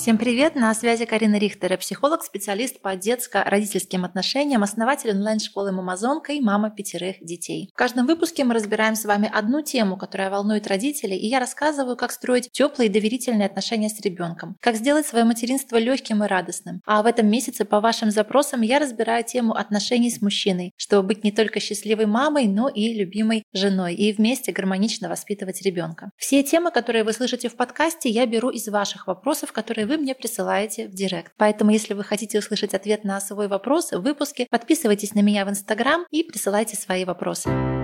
Всем привет! На связи Карина Рихтер, психолог, специалист по детско-родительским отношениям, основатель онлайн-школы «Мамазонка» и мама пятерых детей. В каждом выпуске мы разбираем с вами одну тему, которая волнует родителей, и я рассказываю, как строить теплые и доверительные отношения с ребенком, как сделать свое материнство легким и радостным. А в этом месяце по вашим запросам я разбираю тему отношений с мужчиной, чтобы быть не только счастливой мамой, но и любимой женой, и вместе гармонично воспитывать ребенка. Все темы, которые вы слышите в подкасте, я беру из ваших вопросов, которые вы мне присылаете в директ. Поэтому, если вы хотите услышать ответ на свой вопрос в выпуске, подписывайтесь на меня в Инстаграм и присылайте свои вопросы.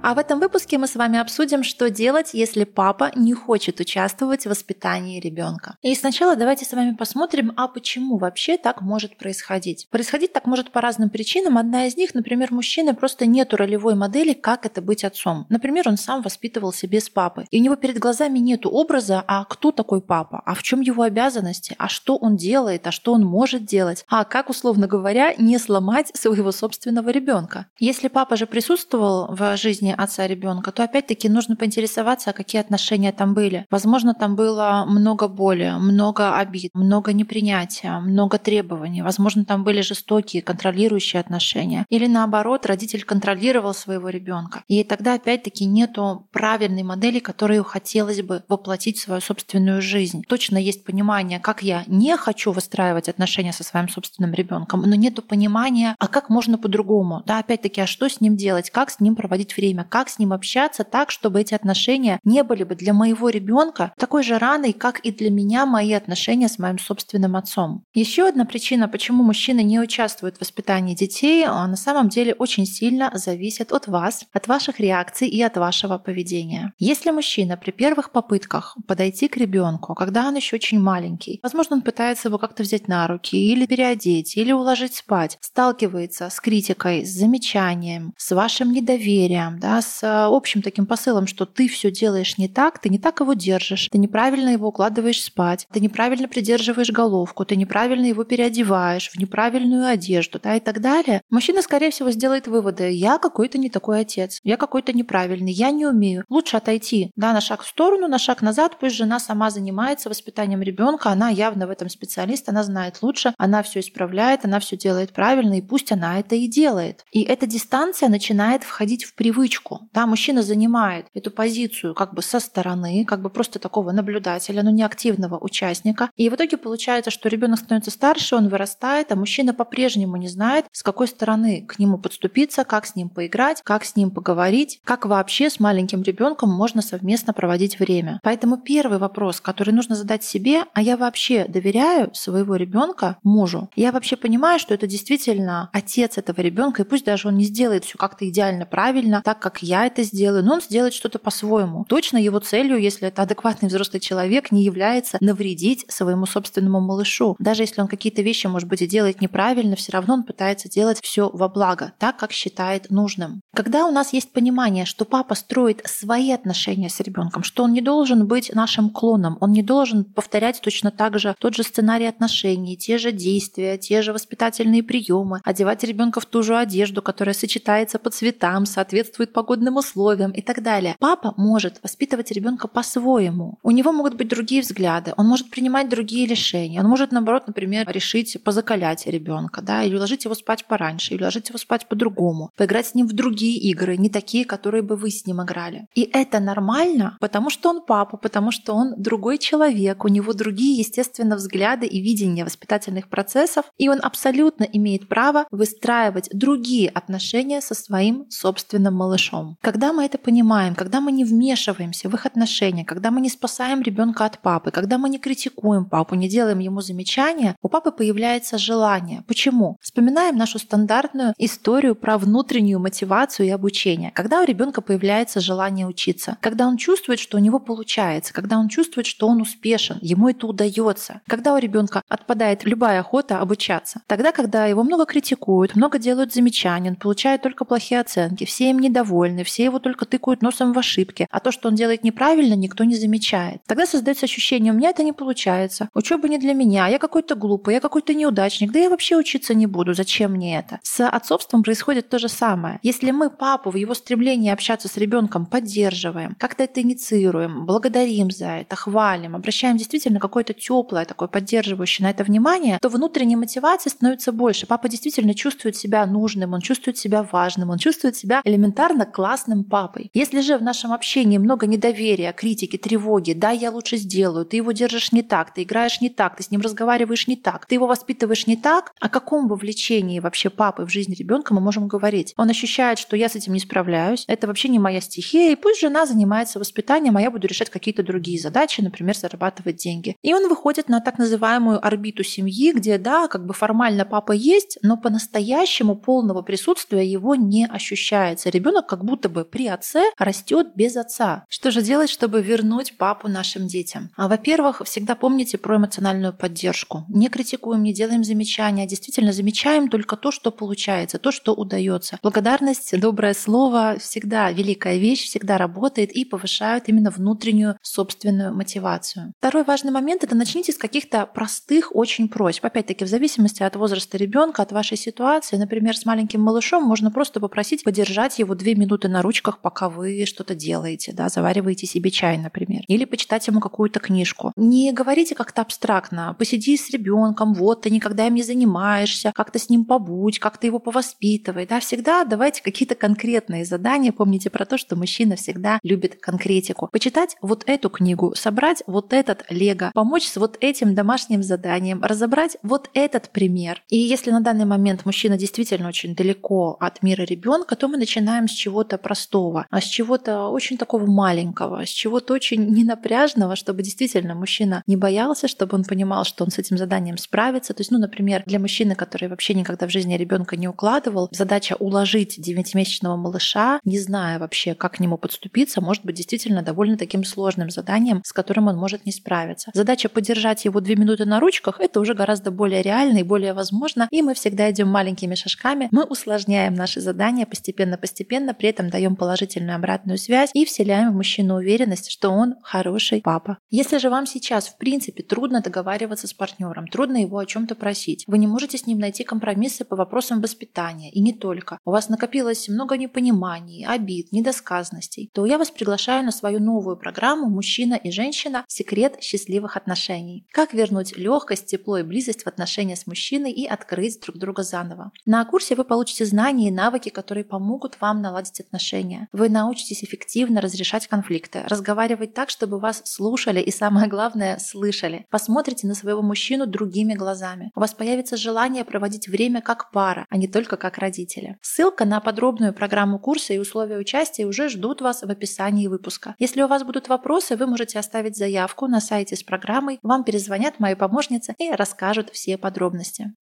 А в этом выпуске мы с вами обсудим, что делать, если папа не хочет участвовать в воспитании ребенка. И сначала давайте с вами посмотрим, а почему вообще так может происходить. Происходить так может по разным причинам. Одна из них, например, мужчины просто нету ролевой модели, как это быть отцом. Например, он сам воспитывался без папы. И у него перед глазами нету образа, а кто такой папа, а в чем его обязанности, а что он делает, а что он может делать, а как, условно говоря, не сломать своего собственного ребенка. Если папа же присутствовал в жизни жизни отца ребенка, то опять-таки нужно поинтересоваться, какие отношения там были. Возможно, там было много боли, много обид, много непринятия, много требований. Возможно, там были жестокие, контролирующие отношения. Или наоборот, родитель контролировал своего ребенка. И тогда опять-таки нету правильной модели, которую хотелось бы воплотить в свою собственную жизнь. Точно есть понимание, как я не хочу выстраивать отношения со своим собственным ребенком, но нету понимания, а как можно по-другому. Да, опять-таки, а что с ним делать, как с ним проводить время время, как с ним общаться так, чтобы эти отношения не были бы для моего ребенка такой же раной, как и для меня мои отношения с моим собственным отцом. Еще одна причина, почему мужчины не участвуют в воспитании детей, а на самом деле очень сильно зависит от вас, от ваших реакций и от вашего поведения. Если мужчина при первых попытках подойти к ребенку, когда он еще очень маленький, возможно, он пытается его как-то взять на руки или переодеть, или уложить спать, сталкивается с критикой, с замечанием, с вашим недоверием, да, да, с э, общим таким посылом, что ты все делаешь не так, ты не так его держишь, ты неправильно его укладываешь спать, ты неправильно придерживаешь головку, ты неправильно его переодеваешь в неправильную одежду, да, и так далее, мужчина, скорее всего, сделает выводы. Я какой-то не такой отец, я какой-то неправильный, я не умею. Лучше отойти, да, на шаг в сторону, на шаг назад, пусть жена сама занимается воспитанием ребенка, она явно в этом специалист, она знает лучше, она все исправляет, она все делает правильно, и пусть она это и делает. И эта дистанция начинает входить в привычку точку. Да, мужчина занимает эту позицию как бы со стороны, как бы просто такого наблюдателя, но не активного участника. И в итоге получается, что ребенок становится старше, он вырастает, а мужчина по-прежнему не знает, с какой стороны к нему подступиться, как с ним поиграть, как с ним поговорить, как вообще с маленьким ребенком можно совместно проводить время. Поэтому первый вопрос, который нужно задать себе, а я вообще доверяю своего ребенка мужу? Я вообще понимаю, что это действительно отец этого ребенка, и пусть даже он не сделает все как-то идеально правильно, так как я это сделаю, но он сделает что-то по-своему. Точно его целью, если это адекватный взрослый человек, не является навредить своему собственному малышу. Даже если он какие-то вещи, может быть, и делает неправильно, все равно он пытается делать все во благо, так, как считает нужным. Когда у нас есть понимание, что папа строит свои отношения с ребенком, что он не должен быть нашим клоном, он не должен повторять точно так же тот же сценарий отношений, те же действия, те же воспитательные приемы, одевать ребенка в ту же одежду, которая сочетается по цветам, соответствует погодным условиям и так далее. Папа может воспитывать ребенка по-своему. У него могут быть другие взгляды, он может принимать другие решения, он может, наоборот, например, решить позакалять ребенка, да, или уложить его спать пораньше, или уложить его спать по-другому, поиграть с ним в другие игры, не такие, которые бы вы с ним играли. И это нормально, потому что он папа, потому что он другой человек, у него другие, естественно, взгляды и видения воспитательных процессов, и он абсолютно имеет право выстраивать другие отношения со своим собственным малышом малышом. Когда мы это понимаем, когда мы не вмешиваемся в их отношения, когда мы не спасаем ребенка от папы, когда мы не критикуем папу, не делаем ему замечания, у папы появляется желание. Почему? Вспоминаем нашу стандартную историю про внутреннюю мотивацию и обучение. Когда у ребенка появляется желание учиться, когда он чувствует, что у него получается, когда он чувствует, что он успешен, ему это удается, когда у ребенка отпадает любая охота обучаться, тогда, когда его много критикуют, много делают замечаний, он получает только плохие оценки, все им недовольны, недовольны, все его только тыкают носом в ошибки, а то, что он делает неправильно, никто не замечает. Тогда создается ощущение, у меня это не получается, учеба не для меня, я какой-то глупый, я какой-то неудачник, да я вообще учиться не буду, зачем мне это? С отцовством происходит то же самое. Если мы папу в его стремлении общаться с ребенком поддерживаем, как-то это инициируем, благодарим за это, хвалим, обращаем действительно какое-то теплое, такое поддерживающее на это внимание, то внутренней мотивации становится больше. Папа действительно чувствует себя нужным, он чувствует себя важным, он чувствует себя элементарно классным папой. Если же в нашем общении много недоверия, критики, тревоги, да, я лучше сделаю, ты его держишь не так, ты играешь не так, ты с ним разговариваешь не так, ты его воспитываешь не так, о каком вовлечении вообще папы в жизнь ребенка мы можем говорить? Он ощущает, что я с этим не справляюсь, это вообще не моя стихия, и пусть жена занимается воспитанием, а я буду решать какие-то другие задачи, например, зарабатывать деньги. И он выходит на так называемую орбиту семьи, где, да, как бы формально папа есть, но по-настоящему полного присутствия его не ощущается. Ребенок как будто бы при отце растет без отца. Что же делать, чтобы вернуть папу нашим детям? А, во-первых, всегда помните про эмоциональную поддержку. Не критикуем, не делаем замечания, действительно замечаем только то, что получается, то, что удается. Благодарность, доброе слово всегда великая вещь, всегда работает и повышают именно внутреннюю собственную мотивацию. Второй важный момент – это начните с каких-то простых очень просьб. Опять-таки, в зависимости от возраста ребенка, от вашей ситуации, например, с маленьким малышом можно просто попросить подержать его две минуты на ручках, пока вы что-то делаете, да, завариваете себе чай, например, или почитать ему какую-то книжку. Не говорите как-то абстрактно, посиди с ребенком, вот ты никогда им не занимаешься, как-то с ним побудь, как-то его повоспитывай, да, всегда давайте какие-то конкретные задания, помните про то, что мужчина всегда любит конкретику. Почитать вот эту книгу, собрать вот этот лего, помочь с вот этим домашним заданием, разобрать вот этот пример. И если на данный момент мужчина действительно очень далеко от мира ребенка, то мы начинаем с чего-то простого, а с чего-то очень такого маленького, с чего-то очень ненапряжного, чтобы действительно мужчина не боялся, чтобы он понимал, что он с этим заданием справится. То есть, ну, например, для мужчины, который вообще никогда в жизни ребенка не укладывал, задача уложить 9-месячного малыша, не зная вообще, как к нему подступиться, может быть действительно довольно таким сложным заданием, с которым он может не справиться. Задача подержать его две минуты на ручках — это уже гораздо более реально и более возможно, и мы всегда идем маленькими шажками, мы усложняем наши задания постепенно-постепенно, при этом даем положительную обратную связь и вселяем в мужчину уверенность, что он хороший папа. Если же вам сейчас, в принципе, трудно договариваться с партнером, трудно его о чем-то просить, вы не можете с ним найти компромиссы по вопросам воспитания, и не только. У вас накопилось много непониманий, обид, недосказанностей, то я вас приглашаю на свою новую программу «Мужчина и женщина. Секрет счастливых отношений». Как вернуть легкость, тепло и близость в отношения с мужчиной и открыть друг друга заново. На курсе вы получите знания и навыки, которые помогут вам наладить отношения. Вы научитесь эффективно разрешать конфликты, разговаривать так, чтобы вас слушали и, самое главное, слышали. Посмотрите на своего мужчину другими глазами. У вас появится желание проводить время как пара, а не только как родители. Ссылка на подробную программу курса и условия участия уже ждут вас в описании выпуска. Если у вас будут вопросы, вы можете оставить заявку на сайте с программой, вам перезвонят мои помощницы и расскажут все подробности.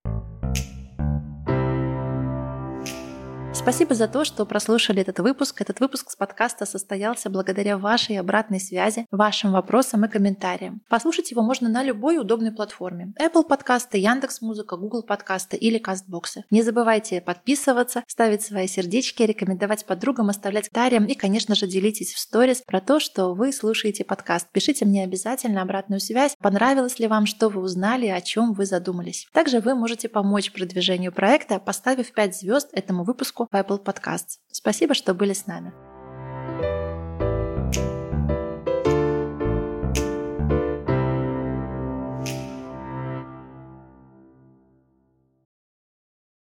Спасибо за то, что прослушали этот выпуск. Этот выпуск с подкаста состоялся благодаря вашей обратной связи, вашим вопросам и комментариям. Послушать его можно на любой удобной платформе. Apple подкасты, Яндекс Музыка, Google подкасты или Кастбоксы. Не забывайте подписываться, ставить свои сердечки, рекомендовать подругам, оставлять комментариям и, конечно же, делитесь в сторис про то, что вы слушаете подкаст. Пишите мне обязательно обратную связь, понравилось ли вам, что вы узнали, о чем вы задумались. Также вы можете помочь продвижению проекта, поставив 5 звезд этому выпуску в Apple Podcasts. Спасибо, что были с нами.